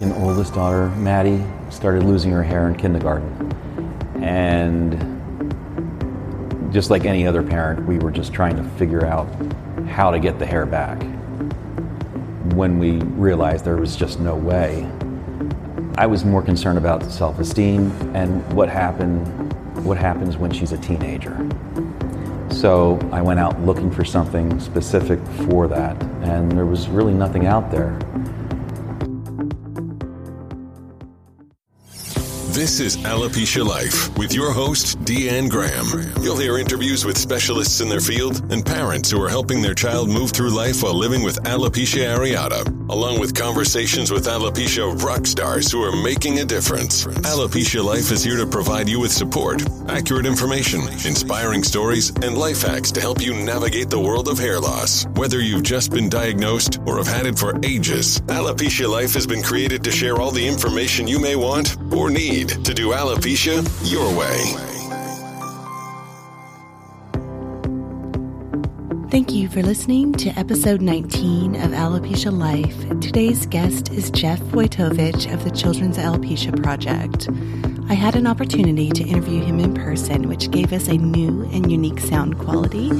An oldest daughter, Maddie, started losing her hair in kindergarten. And just like any other parent, we were just trying to figure out how to get the hair back. When we realized there was just no way, I was more concerned about self-esteem and what happened what happens when she's a teenager. So I went out looking for something specific for that, and there was really nothing out there. This is Alopecia Life with your host, Deanne Graham. You'll hear interviews with specialists in their field and parents who are helping their child move through life while living with alopecia areata, along with conversations with alopecia rock stars who are making a difference. Alopecia Life is here to provide you with support, accurate information, inspiring stories, and life hacks to help you navigate the world of hair loss. Whether you've just been diagnosed or have had it for ages, Alopecia Life has been created to share all the information you may want or need to do alopecia your way. Thank you for listening to episode 19 of Alopecia Life. Today's guest is Jeff Wojtowicz of the Children's Alopecia Project. I had an opportunity to interview him in person, which gave us a new and unique sound quality.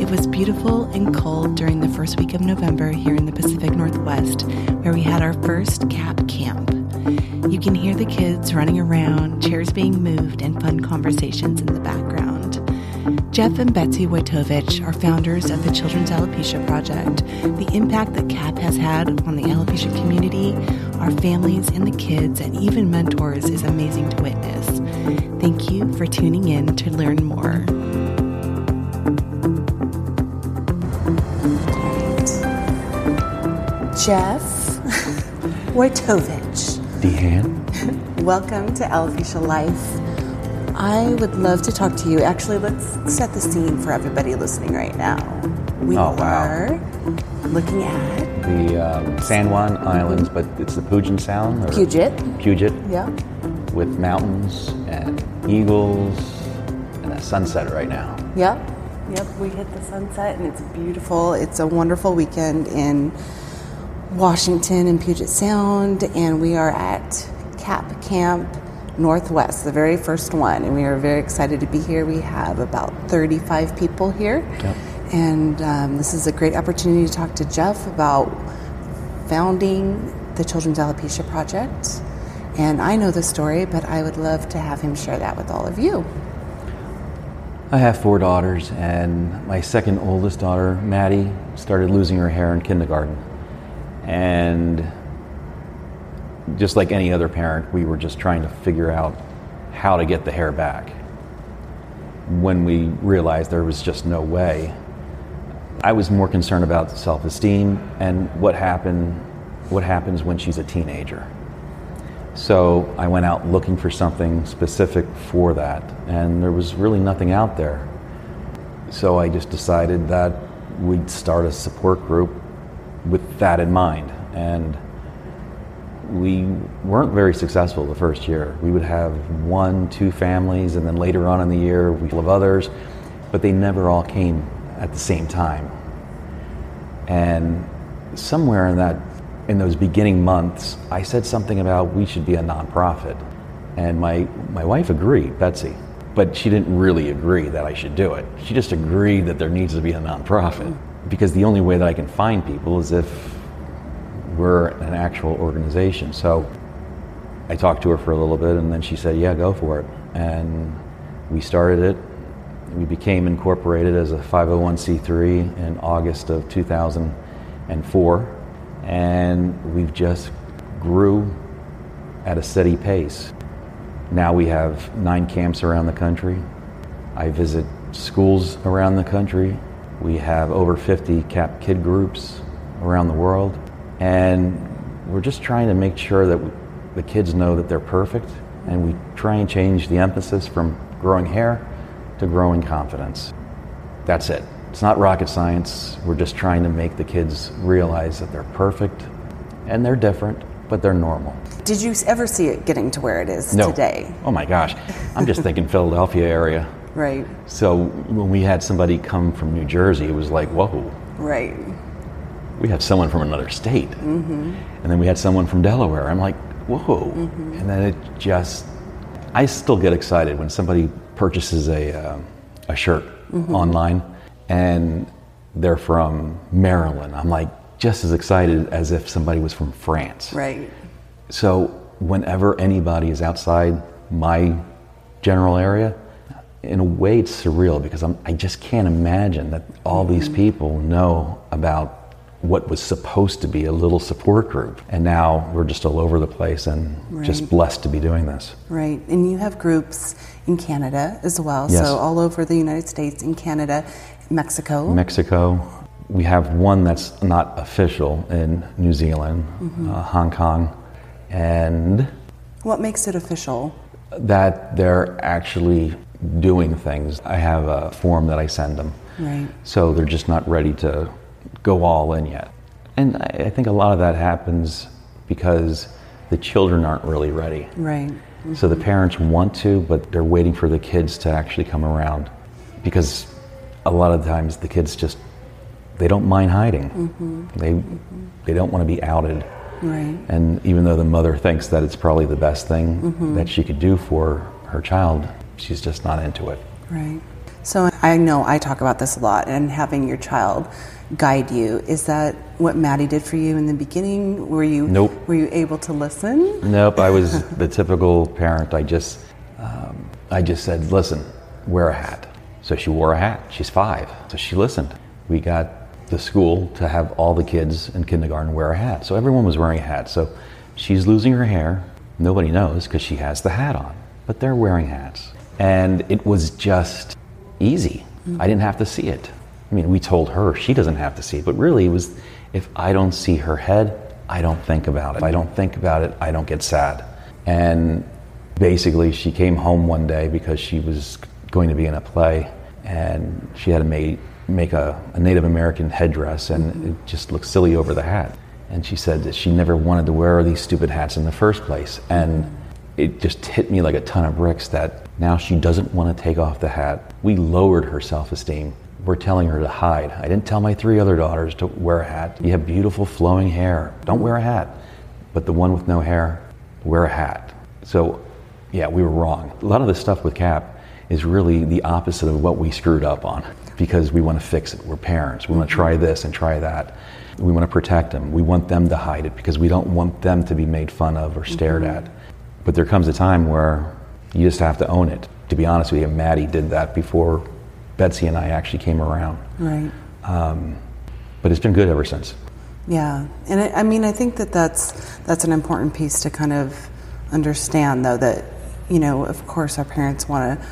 It was beautiful and cold during the first week of November here in the Pacific Northwest, where we had our first CAP camp. You can hear the kids running around, chairs being moved, and fun conversations in the background. Jeff and Betsy Wojtowicz are founders of the Children's Alopecia Project. The impact that CAP has had on the alopecia community, our families, and the kids, and even mentors is amazing to witness. Thank you for tuning in to learn more. Jeff Wojtowicz. Deanne? Welcome to Alopecia Life. I would love to talk to you. Actually, let's set the scene for everybody listening right now. We Oh, wow. are looking at The um, San Juan Islands, but it's the Puget Sound? Or Puget. Puget, Yeah. with mountains and eagles and a sunset right now. Yep. Yep. We hit the sunset and it's beautiful. It's a wonderful weekend in Washington and Puget Sound, and we are at Cap Camp Northwest, the very first one, and we are very excited to be here. We have about 35 people here, Yep. and um, this is a great opportunity to talk to Jeff about founding the Children's Alopecia Project. And I know the story, but I would love to have him share that with all of you. I have four daughters, and my second oldest daughter, Maddie, started losing her hair in kindergarten. And just like any other parent, we were just trying to figure out how to get the hair back. When we realized there was just no way, I was more concerned about self-esteem and what happened, what happens when she's a teenager. So I went out looking for something specific for that, and there was really nothing out there. So I just decided that we'd start a support group that in mind. And we weren't very successful the first year. We would have one, two families, and then later on in the year, we have others, but they never all came at the same time. And somewhere in that, in those beginning months, I said something about we should be a nonprofit. And my, my wife agreed, Betsy, but she didn't really agree that I should do it. She just agreed that there needs to be a nonprofit because the only way that I can find people is if we're an actual organization. So I talked to her for a little bit and then she said, Yeah, go for it. And we started it. We became incorporated as a 501c3 in August of 2004. And we've just grew at a steady pace. Now we have nine camps around the country. I visit schools around the country. We have over 50 CAP kid groups around the world. And we're just trying to make sure that the kids know that they're perfect. And we try and change the emphasis from growing hair to growing confidence. That's it. It's not rocket science. We're just trying to make the kids realize that they're perfect and they're different, but they're normal. Did you ever see it getting to where it is No. today? Oh my gosh. I'm just thinking Philadelphia area. We had somebody come from New Jersey, it was like, whoa. Right. We have someone from another state. Mm-hmm. And then we had someone from Delaware. I'm like, whoa. Mm-hmm. And then it just, I still get excited when somebody purchases a, uh, a shirt online and they're from Maryland. I'm like just as excited as if somebody was from France. Right. So whenever anybody is outside my general area, in a way it's surreal because I'm, I just can't imagine that all these people know about what was supposed to be a little support group. And now we're just all over the place and just blessed to be doing this. Right. And you have groups in Canada as well. Yes. So all over the United States, in Canada, Mexico. Mexico. We have one that's not official in New Zealand, uh, Hong Kong, and what makes it official? that they're actually doing things. I have a form that I send them. Right. So they're just not ready to go all in yet. And I I think a lot of that happens because the children aren't really ready. Right. So the parents want to, but they're waiting for the kids to actually come around because a lot of times the kids just they don't mind hiding. Mm-hmm. They mm-hmm. they don't want to be outed. Right. And even though the mother thinks that it's probably the best thing mm-hmm. that she could do for her child, she's just not into it. Right. So I know I talk about this a lot, and having your child guide you is that what Maddie did for you in the beginning? Were you Nope. Were you able to listen? Nope, I was the typical parent. I just, um, I just said, listen, wear a hat. So she wore a hat. She's five, so she listened. We got the school to have all the kids in kindergarten wear a hat. So everyone was wearing a hat. So she's losing her hair. Nobody knows because she has the hat on, but they're wearing hats. And it was just easy. I didn't have to see it. I mean, we told her she doesn't have to see it, but really it was if I don't see her head, I don't think about it. If I don't think about it, I don't get sad. And basically, she came home one day because she was going to be in a play and she had to make, make a, a Native American headdress and mm-hmm. it just looked silly over the hat. And she said that she never wanted to wear these stupid hats in the first place. And it just hit me like a ton of bricks that now she doesn't want to take off the hat. We lowered her self esteem. We're telling her to hide. I didn't tell my three other daughters to wear a hat. You have beautiful flowing hair. Don't wear a hat. But the one with no hair, wear a hat. So, yeah, we were wrong. A lot of the stuff with Cap is really the opposite of what we screwed up on because we want to fix it. We're parents. We want to try this and try that. We want to protect them. We want them to hide it because we don't want them to be made fun of or stared mm-hmm. at. But there comes a time where you just have to own it. To be honest with you, Maddie did that before Betsy and I actually came around. Right. Um, but it's been good ever since. Yeah, and I, I mean, I think that that's that's an important piece to kind of understand, though. That you know, of course, our parents want to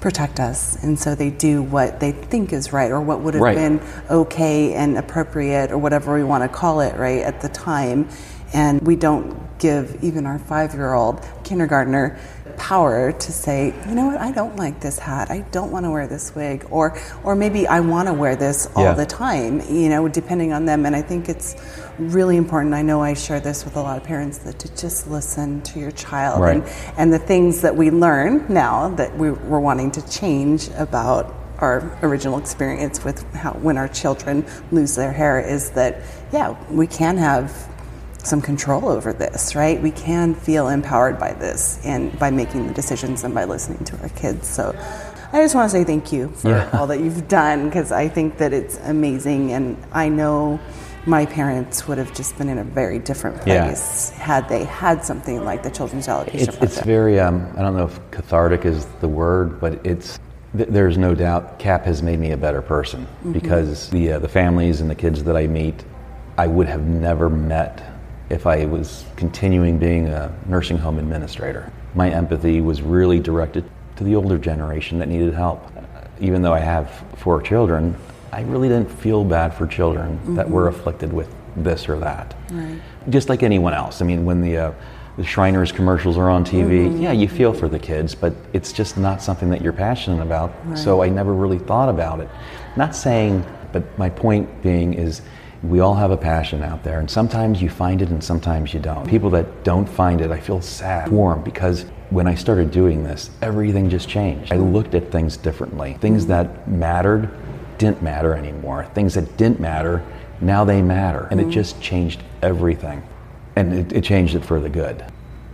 protect us, and so they do what they think is right, or what would have Right. been okay and appropriate, or whatever we want to call it, right at the time. And we don't give even our five-year-old kindergartner power to say, you know what, I don't like this hat. I don't want to wear this wig, or or maybe I want to wear this all Yeah. the time, you know, depending on them. And I think it's really important. I know I share this with a lot of parents that to just listen to your child Right. and, and the things that we learn now that we, we're wanting to change about our original experience with how when our children lose their hair is that yeah we can have some control over this right? We can feel empowered by this and by making the decisions and by listening to our kids. So i just want to say thank you for Yeah. all that you've done because i think that it's amazing. And i know my parents would have just been in a very different Yeah. place had they had something like the children's alopecia It's, it's very, um, I don't know if cathartic is the word, but it's, there's no doubt CAP has made me a better person because the, uh, the families and the kids that I meet, I would have never met if I was continuing being a nursing home administrator. My empathy was really directed to the older generation that needed help. Even though I have four children, I really didn't feel bad for children that were afflicted with this or that. Right. Just like anyone else. I mean, when the, uh, the Shriners commercials are on TV, yeah, you feel for the kids, but it's just not something that you're passionate about. Right. So I never really thought about it. Not saying, but my point being is we all have a passion out there, and sometimes you find it and sometimes you don't. People that don't find it, I feel sad for them because when I started doing this, everything just changed. I looked at things differently. Things that mattered didn't matter anymore. Things that didn't matter Now they matter. And it mm. just changed everything. And it, it changed it for the good.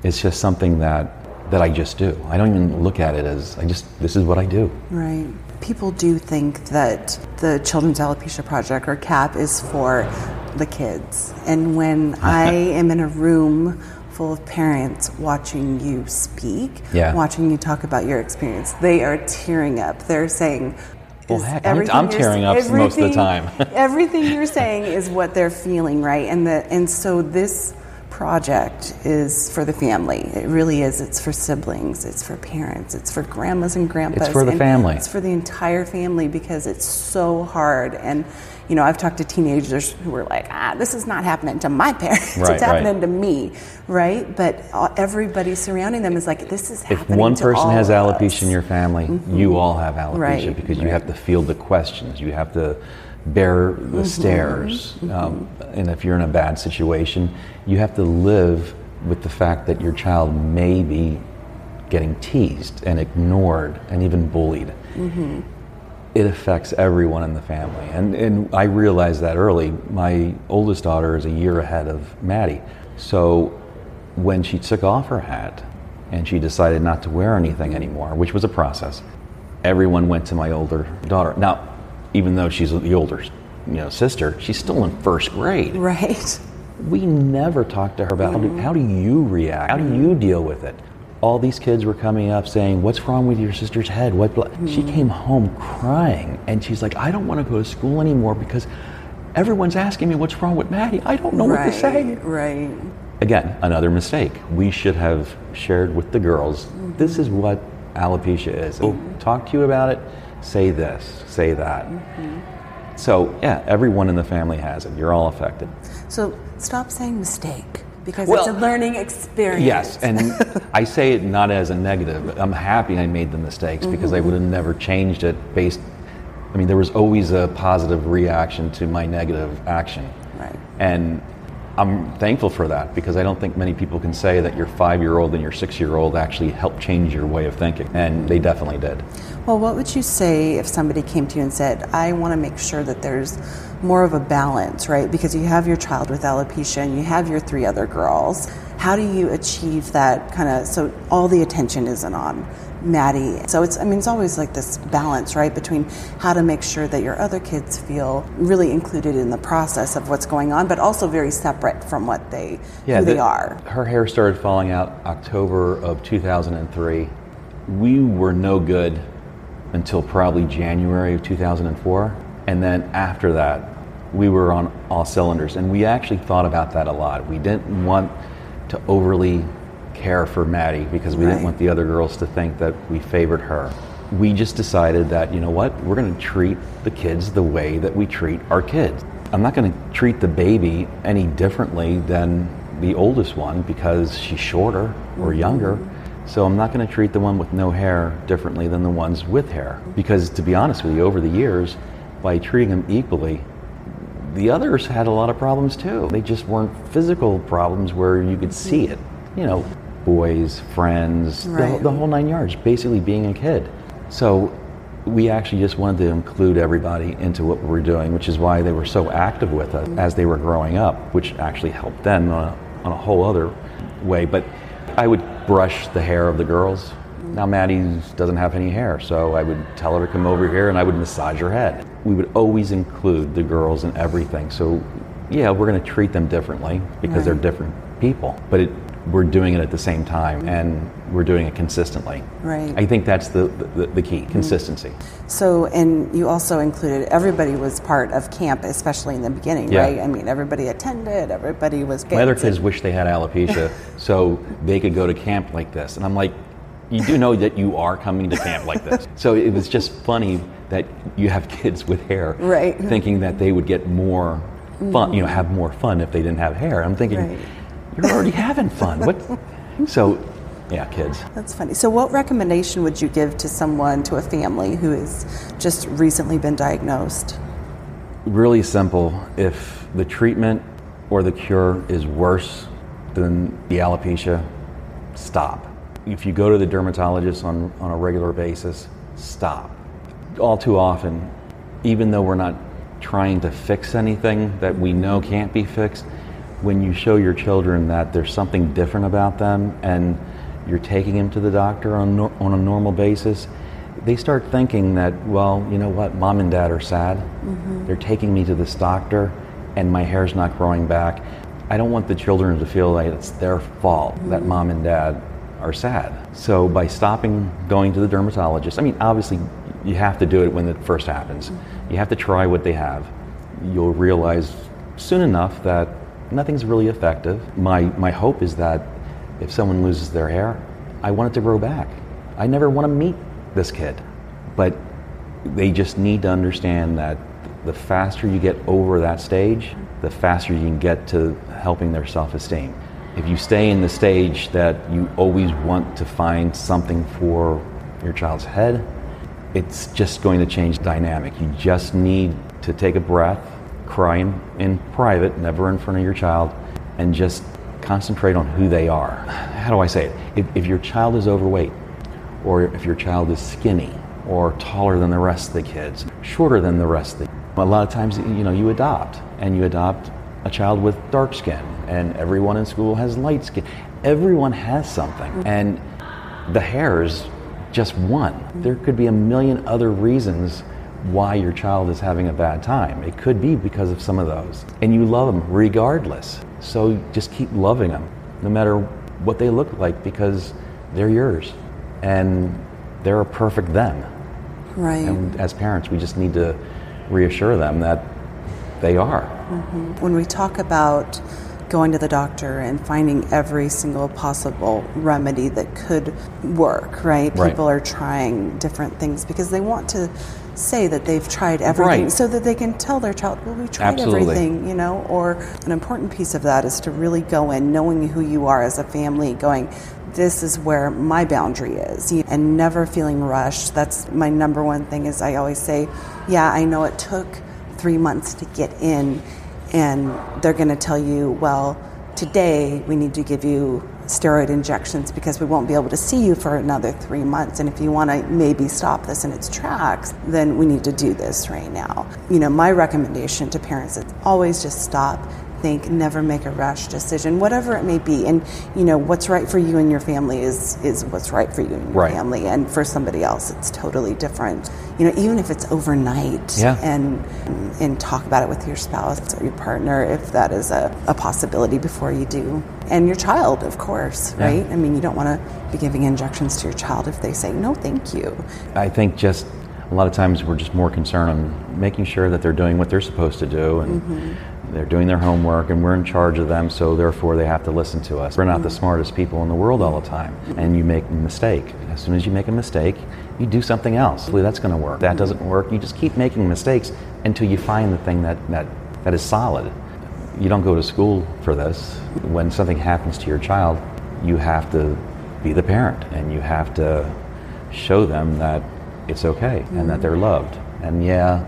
It's just something that that I just do. I don't even look at it as I just this is what I do. Right. People do think that the Children's Alopecia Project or CAP is for the kids. And when I am in a room full of parents watching you speak, Yeah. watching you talk about your experience, they are tearing up. They're saying, Well, heck, I'm- I'm tearing up most of the time. everything you're saying is what they're feeling, right? And the and so this project is for the family. It really is. It's for siblings. It's for parents. It's for grandmas and grandpas. It's for the family. It's for the entire family because it's so hard. And you know, I've talked to teenagers who were like, "Ah, this is not happening to my parents. Right, it's right. happening to me." Right? But everybody surrounding them is like, "This is happening If one person has alopecia us." in your family, you all have alopecia Right, because you have to field the questions. You have to bear the Mm-hmm, stares. Um, and if you're in a bad situation, you have to live with the fact that your child may be getting teased and ignored and even bullied. Mm-hmm. It affects everyone in the family. And, and I realized that early. My oldest daughter is a year ahead of Maddie. So when she took off her hat and she decided not to wear anything anymore, which was a process, everyone went to my older daughter. Now, even though she's the older you know, sister, she's still in first grade. Right. We never talked to her about how, do, how do you react? How do you deal with it? All these kids were coming up saying, "What's wrong with your sister's head?" What? bla-" She mm-hmm. came home crying, and she's like, "I don't want to go to school anymore because everyone's asking me what's wrong with Maddie. I don't know what to say." Right. Again, another mistake. We should have shared with the girls. This mm-hmm. is what alopecia is. We'll talk to you about it. Say this. Say that. Mm-hmm. So yeah, everyone in the family has it. You're all affected. So stop saying mistake because Well, it's a learning experience. Yes, and I say it not as a negative. I'm happy I made the mistakes because I mm-hmm. would have never changed it based. I mean, there was always a positive reaction to my negative action. Right. And I'm thankful for that because I don't think many people can say that your five year old and your six year old actually helped change your way of thinking. And they definitely did. Well, what would you say if somebody came to you and said, I want to make sure that there's more of a balance, right? Because you have your child with alopecia and you have your three other girls. How do you achieve that kind of so all the attention isn't on Maddie? So it's, I mean, it's always like this balance, right? Between how to make sure that your other kids feel really included in the process of what's going on, but also very separate from what they, who they are. Her hair started falling out October of 2003. We were no good until probably January of 2004. And then after that, we were on all cylinders. And we actually thought about that a lot. We didn't want to overly care for Maddie because we Right. didn't want the other girls to think that we favored her. We just decided that, you know what, we're going to treat the kids the way that we treat our kids. I'm not going to treat the baby any differently than the oldest one because she's shorter or mm-hmm. younger. So I'm not going to treat the one with no hair differently than the ones with hair. Because to be honest with you, over the years, by treating them equally, the others had a lot of problems too. They just weren't physical problems where you could see it. You know, boys, friends, the, the whole nine yards, basically being a kid. So we actually just wanted to include everybody into what we were doing, which is why they were so active with us as they were growing up, which actually helped them on a, on a whole other way. But I would brush the hair of the girls. Now Maddie doesn't have any hair, so I would tell her to come over here and I would massage her head. We would always include the girls in everything. So yeah, we're going to treat them differently because they're different people, but it, we're doing it at the same time and we're doing it consistently. Right. I think that's the, the, the key mm-hmm. consistency. So, and you also included everybody was part of camp, especially in the beginning, Yeah. right? I mean, everybody attended, everybody was. My other kids wish they had alopecia so they could go to camp like this. And I'm like, you do know that you are coming to camp like this. So it was just funny that you have kids with hair Right. thinking that they would get more fun, you know, mm-hmm. have more fun if they didn't have hair. I'm thinking, Right. You're already having fun. What? So, yeah, kids. That's funny. So, what recommendation would you give to someone, to a family who has just recently been diagnosed? Really simple. If the treatment or the cure is worse than the alopecia, stop. If you go to the dermatologist on, on a regular basis, stop. All too often, even though we're not trying to fix anything that we know can't be fixed. When you show your children that there's something different about them and you're taking them to the doctor on, on a normal basis, they start thinking that, well, you know what, mom and dad are sad. Mm-hmm. They're taking me to this doctor and my hair's not growing back. I don't want the children to feel like it's their fault that mm-hmm. mom and dad are sad. So by stopping going to the dermatologist, I mean, obviously you have to do it when it first happens. Mm-hmm. You have to try what they have. You'll realize soon enough that nothing's really effective. My, my hope is that if someone loses their hair, I want it to grow back. I never want to meet this kid. But they just need to understand that the faster you get over that stage, the faster you can get to helping their self esteem. If you stay in the stage that you always want to find something for your child's head, it's just going to change the dynamic. You just need to take a breath, cry in, in private, never in front of your child, and just concentrate on who they are. How do I say it? If, if your child is overweight, or if your child is skinny, or taller than the rest of the kids, shorter than the rest of the a lot of times, you know, you adopt, and you adopt a child with dark skin, and everyone in school has light skin. Everyone has something, mm-hmm. and the hair is just one. There could be a million other reasons why your child is having a bad time. It could be because of some of those. And you love them regardless. So just keep loving them, no matter what they look like, because they're yours. And they're a perfect them. Right. And as parents, we just need to reassure them that they are. Mm-hmm. when we talk about going to the doctor and finding every single possible remedy that could work, right? Right. People are trying different things because they want to say that they've tried everything Right. so that they can tell their child, well, we tried Absolutely. everything, you know? Or an important piece of that is to really go in knowing who you are as a family, going, this is where my boundary is and never feeling rushed that's my number one thing is i always say yeah i know it took three months to get in and they're going to tell you, well, today we need to give you steroid injections because we won't be able to see you for another three months. And if you want to maybe stop this in its tracks, then we need to do this right now. You know, my recommendation to parents is always just stop. Think, never make a rash decision, whatever it may be. And you know what's right for you and your family is is what's right for you and your Right. family, and for somebody else, it's totally different. You know, even if it's overnight, Yeah. and and talk about it with your spouse or your partner if that is a, a possibility before you do. And your child, of course, Yeah. right? I mean, you don't want to be giving injections to your child if they say, no, thank you. I think just a lot of times we're just more concerned on making sure that they're doing what they're supposed to do and mm-hmm. They're doing their homework and we're in charge of them, so therefore they have to listen to us. We're not the smartest people in the world all the time, and you make a mistake. As soon as you make a mistake, you do something else. Hopefully that's going to work. That doesn't work. You just keep making mistakes until you find the thing that, that, that is solid. You don't go to school for this. When something happens to your child, you have to be the parent and you have to show them that it's okay and that they're mm-hmm. loved. And yeah,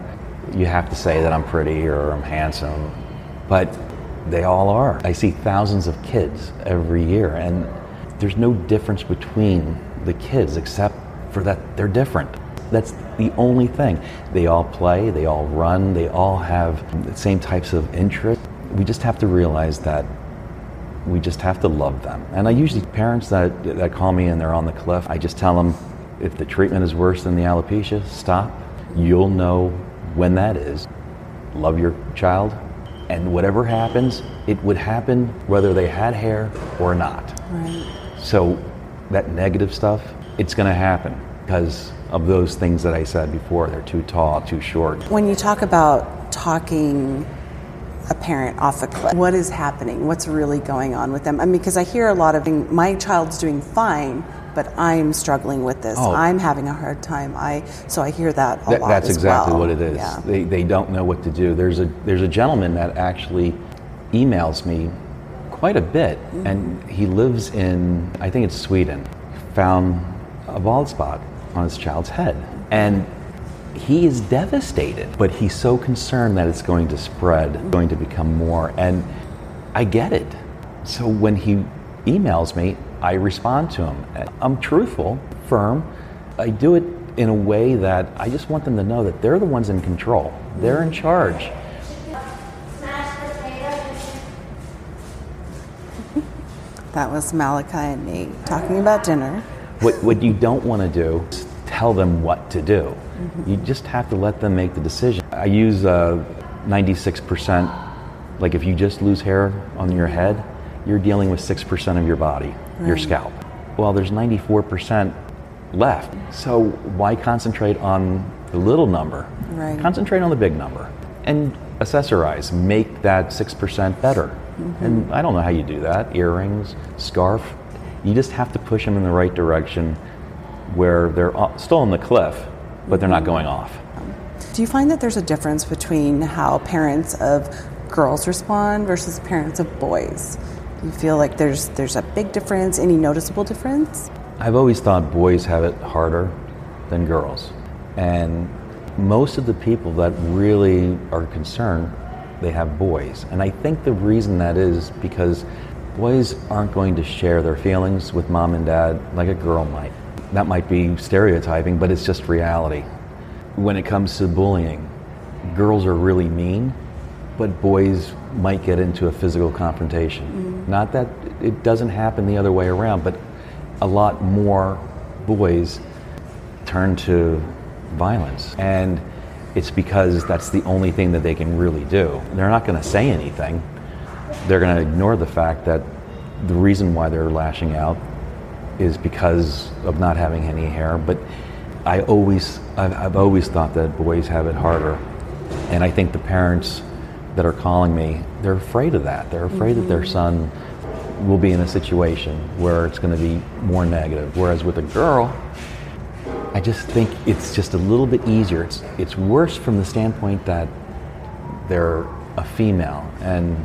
you have to say that I'm pretty or I'm handsome, but they all are. I see thousands of kids every year, and there's no difference between the kids except for that they're different. That's the only thing. They all play, they all run, they all have the same types of interests. We just have to realize that we just have to love them. And I usually, parents that, that call me and they're on the cliff, I just tell them if the treatment is worse than the alopecia, stop. You'll know when that is. Love your child. And whatever happens, it would happen whether they had hair or not. Right. So that negative stuff, it's going to happen because of those things that I said before. They're too tall, too short. When you talk about talking a parent off a cliff, what is happening? What's really going on with them? I mean, because I hear a lot of my child's doing fine, but I'm struggling with this. Oh. I'm having a hard time. I so I hear that a That- lot. that's exactly well. what it is. Yeah. They, they don't know what to do. There's a there's a gentleman that actually emails me quite a bit, Mm-hmm. and he lives in I think it's Sweden. Found a bald spot on his child's head, and he is devastated. But he's so concerned that it's going to spread, going to become more, and I get it. So when he emails me, I respond to them. I'm truthful, firm. I do it in a way that I just want them to know that they're the ones in control. They're in charge. That was Malachi and me talking about dinner. What, what you don't want to do is tell them what to do. You just have to let them make the decision. I use uh, 96%, like if you just lose hair on your head, you're dealing with 6% of your body, your scalp. Well, there's 94% left. So why concentrate on the little number? Right. Concentrate on the big number and accessorize, make that 6% better. Mm-hmm. And I don't know how you do that earrings, scarf. You just have to push them in the right direction where they're uh, still on the cliff, but they're not mm-hmm. going off. Do you find that there's a difference between how parents of girls respond versus parents of boys? You feel like there's there's a big difference, any noticeable difference? I've always thought boys have it harder than girls. And most of the people that really are concerned, they have boys. And I think the reason that is because boys aren't going to share their feelings with mom and dad like a girl might. That might be stereotyping, but it's just reality. When it comes to bullying, girls are really mean, but boys might get into a physical confrontation. Mm-hmm. Not that it doesn't happen the other way around, but a lot more boys turn to violence. And it's because that's the only thing that they can really do. They're not going to say anything. They're going to ignore the fact that the reason why they're lashing out is because of not having any hair. But I always, I've, I've always thought that boys have it harder. And I think the parents that are calling me, they're afraid of that. They're afraid that their mm-hmm. son will be in a situation where it's going to be more negative. Whereas with a girl, I just think it's just a little bit easier. It's, it's worse from the standpoint that they're a female and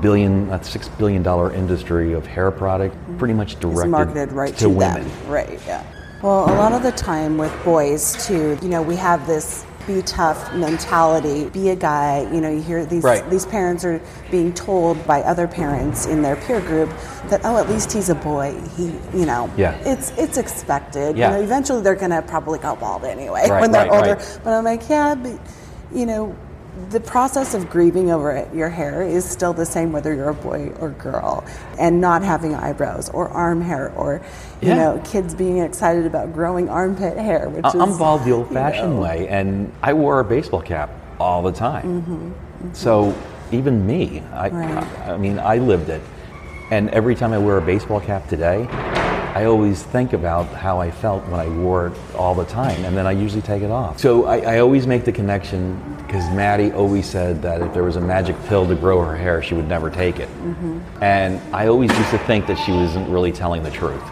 billion, that's six billion dollar industry of hair product, mm-hmm. pretty much directed marketed right to, to, women. Right, yeah. Well, a lot of the time with boys too, you know, we have this be tough mentality, be a guy, you know, you hear these Right. these parents are being told by other parents in their peer group that oh at least he's a boy. He you know Yeah. it's it's expected. Yeah. You know, eventually they're gonna probably go bald anyway Right, when they're right, older. But I'm like, yeah, but you know, the process of grieving over it, your hair is still the same whether you're a boy or girl, and not having eyebrows or arm hair or you Yeah. know kids being excited about growing armpit hair, which I- is I'm bald the old-fashioned know. way, and I wore a baseball cap all the time. So even me, I, Mm-hmm, Right. I, I mean, I lived it. And every time I wear a baseball cap today, I always think about how I felt when I wore it all the time, and then I usually take it off. So I, I always make the connection because Maddie always said that if there was a magic pill to grow her hair, she would never take it. Mm-hmm. And I always used to think that she wasn't really telling the truth.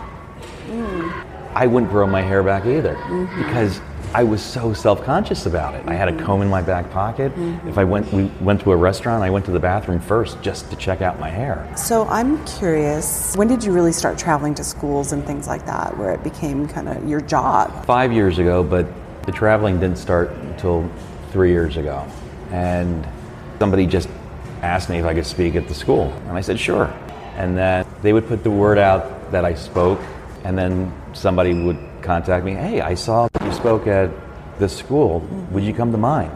Mm. I wouldn't grow my hair back either mm-hmm. because I was so self-conscious about it. I had a mm-hmm. comb in my back pocket. Mm-hmm. If I went, we went to a restaurant, I went to the bathroom first just to check out my hair. So I'm curious, when did you really start traveling to schools and things like that, where it became kind of your job? Five years ago, but the traveling didn't start until three years ago. And somebody just asked me if I could speak at the school, and I said sure. And then they would put the word out that I spoke, and then somebody would contact me, hey, I saw you spoke at this school. Would you come to mine?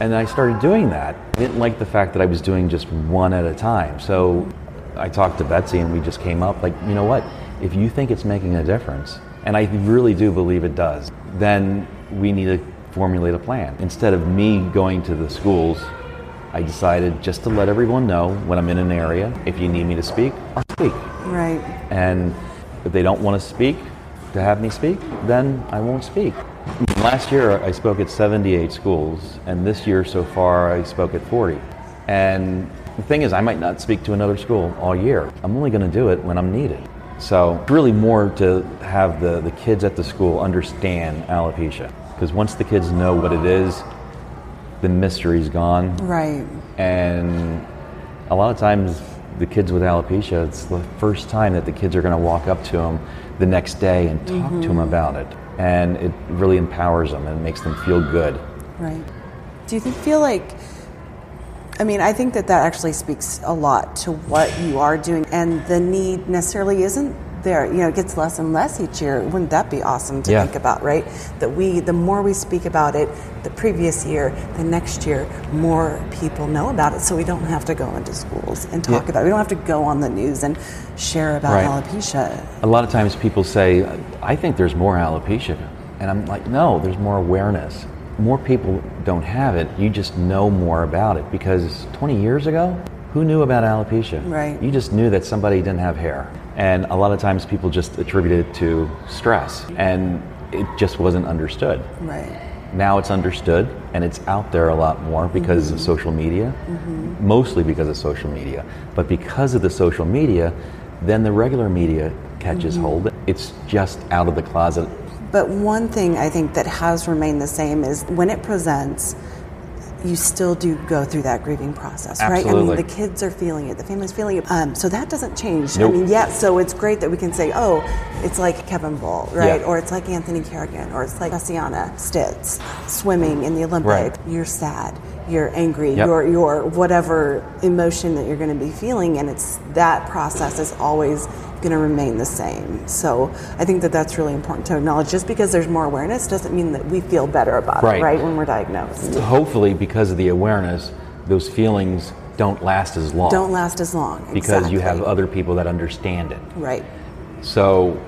And I started doing that. I didn't like the fact that I was doing just one at a time. So I talked to Betsy and we just came up like, you know what? If you think it's making a difference, and I really do believe it does, then we need to formulate a plan. Instead of me going to the schools, I decided just to let everyone know when I'm in an area, if you need me to speak, I'll speak. Right. And if they don't want to speak, to have me speak, then I won't speak. Last year I spoke at 78 schools, and this year so far I spoke at 40. And the thing is, I might not speak to another school all year. I'm only going to do it when I'm needed. So, it's really more to have the, the kids at the school understand alopecia. Because once the kids know what it is, the mystery's gone. Right. And a lot of times, the kids with alopecia, it's the first time that the kids are going to walk up to them the next day and talk to them mm-hmm. about it. And it really empowers them and makes them feel good. Right. Do you think, feel like, I mean, I think that that actually speaks a lot to what you are doing, and the need necessarily isn't there. You know, it gets less and less each year. Wouldn't that be awesome to Yeah. think about, right? That we, the more we speak about it, the previous year, the next year, more people know about it. So we don't have to go into schools and talk Yeah. about it. We don't have to go on the news and share about Right. alopecia. A lot of times people say, I think there's more alopecia. And I'm like, no, there's more awareness. More people don't have it. You just know more about it because 20 years ago, who knew about alopecia? Right. You just knew that somebody didn't have hair. And a lot of times people just attribute it to stress and it just wasn't understood. Right. Now it's understood and it's out there a lot more because of mm-hmm. social media, mm-hmm. mostly because of social media. But because of the social media, then the regular media catches mm-hmm. hold. It's just out of the closet. But one thing I think that has remained the same is when it presents, you still do go through that grieving process, right? I mean, the kids are feeling it, the family's feeling it. Um, so that doesn't change. Nope. I mean, yeah, so it's great that we can say, oh, it's like Kevin Bull, right? Yeah. Or it's like Anthony Carrigan, or it's like Cassiana Stitz swimming in the Olympics. Right. You're sad, you're angry, Yep. you're, you're whatever emotion that you're going to be feeling, and it's that process is always going to remain the same. So I think that that's really important to acknowledge. Just because there's more awareness doesn't mean that we feel better about Right. it, right? When we're diagnosed, Hopefully, because of the awareness, those feelings don't last as long. don't last as long because you have other people that understand it. right. So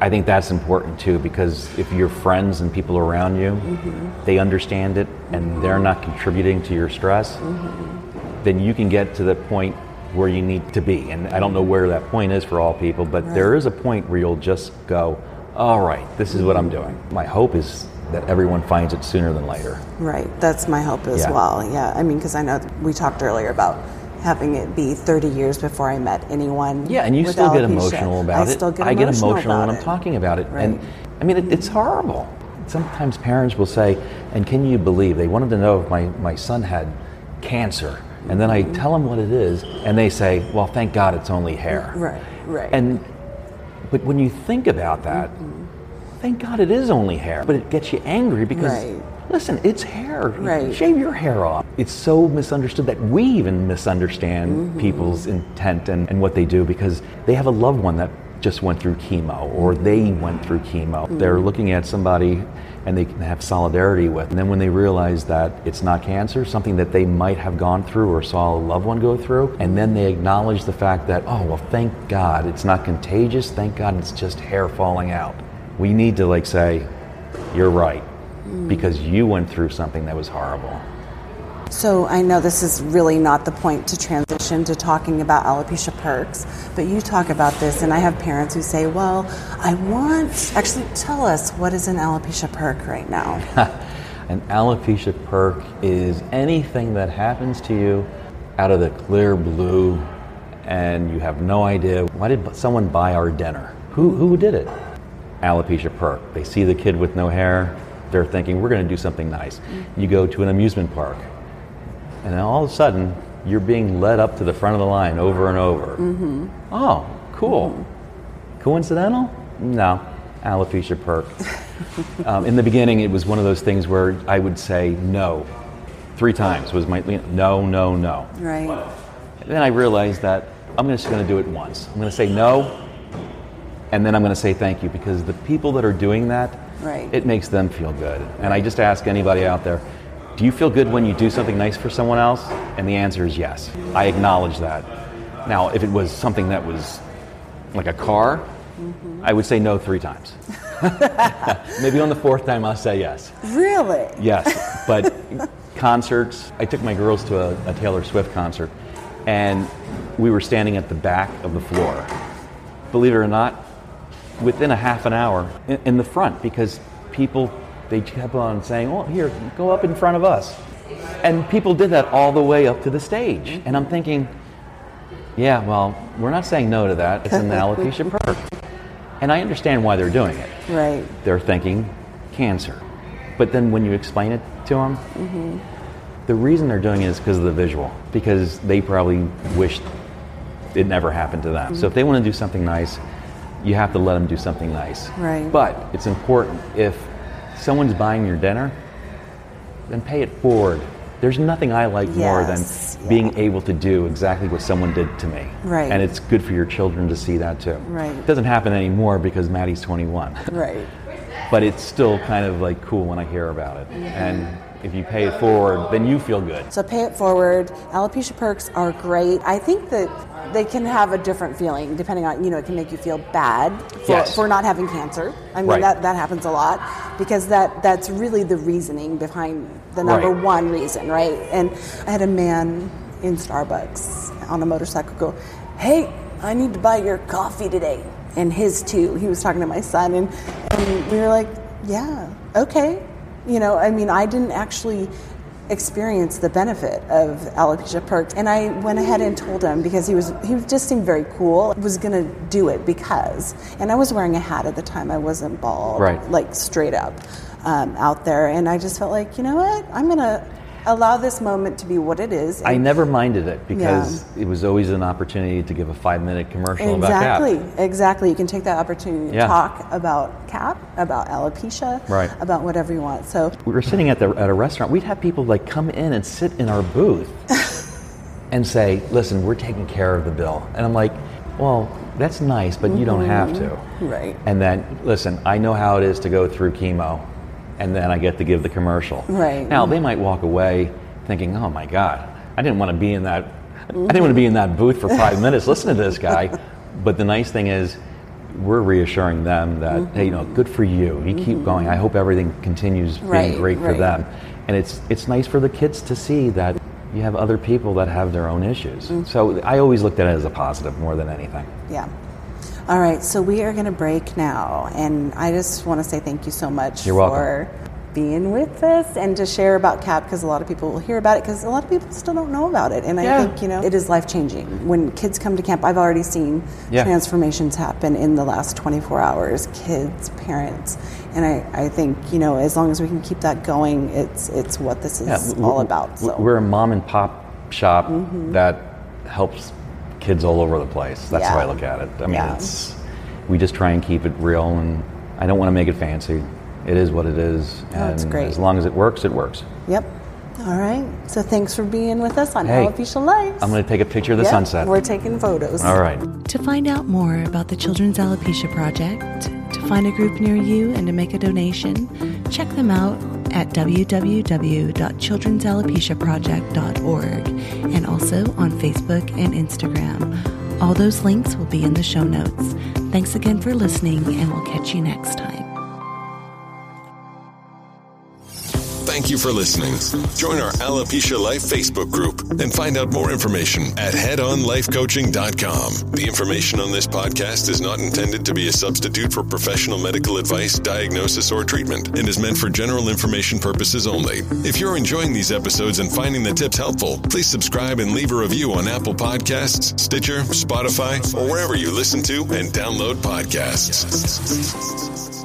I think that's important too because if your friends and people around you, Mm-hmm. they understand it and they're not contributing to your stress, Mm-hmm. then you can get to the point where you need to be. And I don't know where that point is for all people, but there is a point where you'll just go, all right, this is what I'm doing. My hope is that everyone finds it sooner than later. Right. That's my hope as Yeah. well. Yeah. I mean, because I know we talked earlier about having it be 30 years before I met anyone. Yeah, and you still get emotional about I it. Still get I get emotional when I'm it. talking about it. Right. And I mean, it, it's horrible. Sometimes parents will say, and can you believe they wanted to know if my, my son had cancer? And then I mm-hmm. tell them what it is, and they say, well, thank God it's only hair. Mm-hmm. Right. Right. And but when you think about that, mm-hmm. thank God it is only hair. But it gets you angry because Right. listen, it's hair. Right. Shave your hair off. It's so misunderstood that we even misunderstand Mm-hmm. people's intent and, and what they do because they have a loved one that just went through chemo or they went through chemo. Mm-hmm. They're looking at somebody and they can have solidarity with. And then when they realize that it's not cancer, something that they might have gone through or saw a loved one go through, and then they acknowledge the fact that, oh, well, thank God it's not contagious. Thank God it's just hair falling out. We need to like say, you're right, because you went through something that was horrible. So I know this is really not the point to transition to talking about alopecia perks, but you talk about this, and I have parents who say, "Well, I want actually tell us what is an alopecia perk right now." An alopecia perk is anything that happens to you out of the clear blue and you have no idea why did someone buy our dinner? Who, who did it? Alopecia perk. They see the kid with no hair, they're thinking, we're going to do something nice. Mm. You go to an amusement park, and then all of a sudden, you're being led up to the front of the line over and over. Oh, cool. Coincidental? No. Alopecia perk. um, in the beginning, it was one of those things where I would say no. Three times was my no, no, no. Right. And then I realized that I'm just going to do it once. I'm going to say no, and then I'm going to say thank you because the people that are doing that, Right. it makes them feel good. And I just ask anybody out there, do you feel good when you do something nice for someone else? And the answer is yes. I acknowledge that. Now, if it was something that was like a car, mm-hmm. I would say no three times. Maybe on the fourth time I'll say yes. Really? Yes, but concerts. I took my girls to a, a Taylor Swift concert, and we were standing at the back of the floor. Believe it or not, within a half an hour in, in the front, because people they kept on saying, "Oh, here, go up in front of us," and people did that all the way up to the stage. Mm-hmm. And I'm thinking, yeah, well, we're not saying no to that. It's an alopecia perk, and I understand why they're doing it Right. they're thinking cancer. But then when you explain it to them, mm-hmm. the reason they're doing it is because of the visual, because they probably wished it never happened to them. So if mm-hmm. they want to do something nice, you have to let them do something nice. Right. But it's important if someone's buying your dinner, then pay it forward. there's nothing I like more than Yes, being yeah. able to do exactly what someone did to me. Right. And it's good for your children to see that too. Right. It doesn't happen anymore because Maddie's 21. Right. but it's still kind of like cool when I hear about it. And if you pay it forward, then you feel good. So pay it forward. Alopecia perks are great. I think that they can have a different feeling depending on, you know, it can make you feel bad for, Yes. for not having cancer. I mean, Right. that, that happens a lot because that, that's really the reasoning behind the number Right. one reason, right? And I had a man in Starbucks on a motorcycle go, hey, I need to buy your coffee today. And his too. He was talking to my son, and, and we were like, yeah, okay. You know, I mean, I didn't actually experience the benefit of alopecia perks and i went ahead and told him because he was he just seemed very cool. Was going to do it because and i was wearing a hat at the time. I wasn't bald Right. like straight up um, out there and i just felt like you know what? I'm going to allow this moment to be what it is I never minded it because it was always an opportunity to give a five minute commercial Exactly, about CAP. exactly. You can take that opportunity to Yeah. talk about CAP, about alopecia, Right. about whatever you want. So, We were sitting at, the, at a restaurant. We'd have people like come in and sit in our booth and say, listen, we're taking care of the bill. And I'm like, well, that's nice, but you don't have to. Mm-hmm. Right. And then, listen, I know how it is to go through chemo, and then I get to give the commercial. Right. Now, they might walk away thinking, oh my God, I didn't want to be in that. I didn't want to be in that booth for five minutes Listen to this guy. But the nice thing is, we're reassuring them that, hey, you know, good for you. You keep going. I hope everything continues being Right, great for right. them. And it's it's nice for the kids to see that you have other people that have their own issues. Mm. So I always looked at it as a positive more than anything. yeah. All right, so we are going to break now. And I just want to say thank you so much You're for welcome. being with us and to share about CAP because a lot of people will hear about it because a lot of people still don't know about it. And I think, you know, it is life changing. When kids come to camp, I've already seen Yeah. transformations happen in the last 24 hours kids, parents. And I, I think, you know, as long as we can keep that going, it's, it's what this is w- all about. So. We're a mom and pop shop mm-hmm. that helps kids all over the place. That's how I look at it. I mean, Yeah. it's we just try and keep it real, and I don't want to make it fancy. It is what it is, Oh, and it's great. as long as it works, it works. Yep. All right. So thanks for being with us on Hey, Alopecia Life. I'm going to take a picture of the Yep, sunset. We're taking photos. All right. To find out more about the Children's Alopecia Project, to find a group near you and to make a donation, check them out at www.children'salopeciaproject.org and also on Facebook and Instagram. All those links will be in the show notes. Thanks again for listening, and we'll catch you next time. Thank you for listening. Join our Alopecia Life Facebook group and find out more information at headonlifecoaching.com. The information on this podcast is not intended to be a substitute for professional medical advice, diagnosis, or treatment and is meant for general information purposes only. If you're enjoying these episodes and finding the tips helpful, please subscribe and leave a review on Apple Podcasts, Stitcher, Spotify, or wherever you listen to and download podcasts.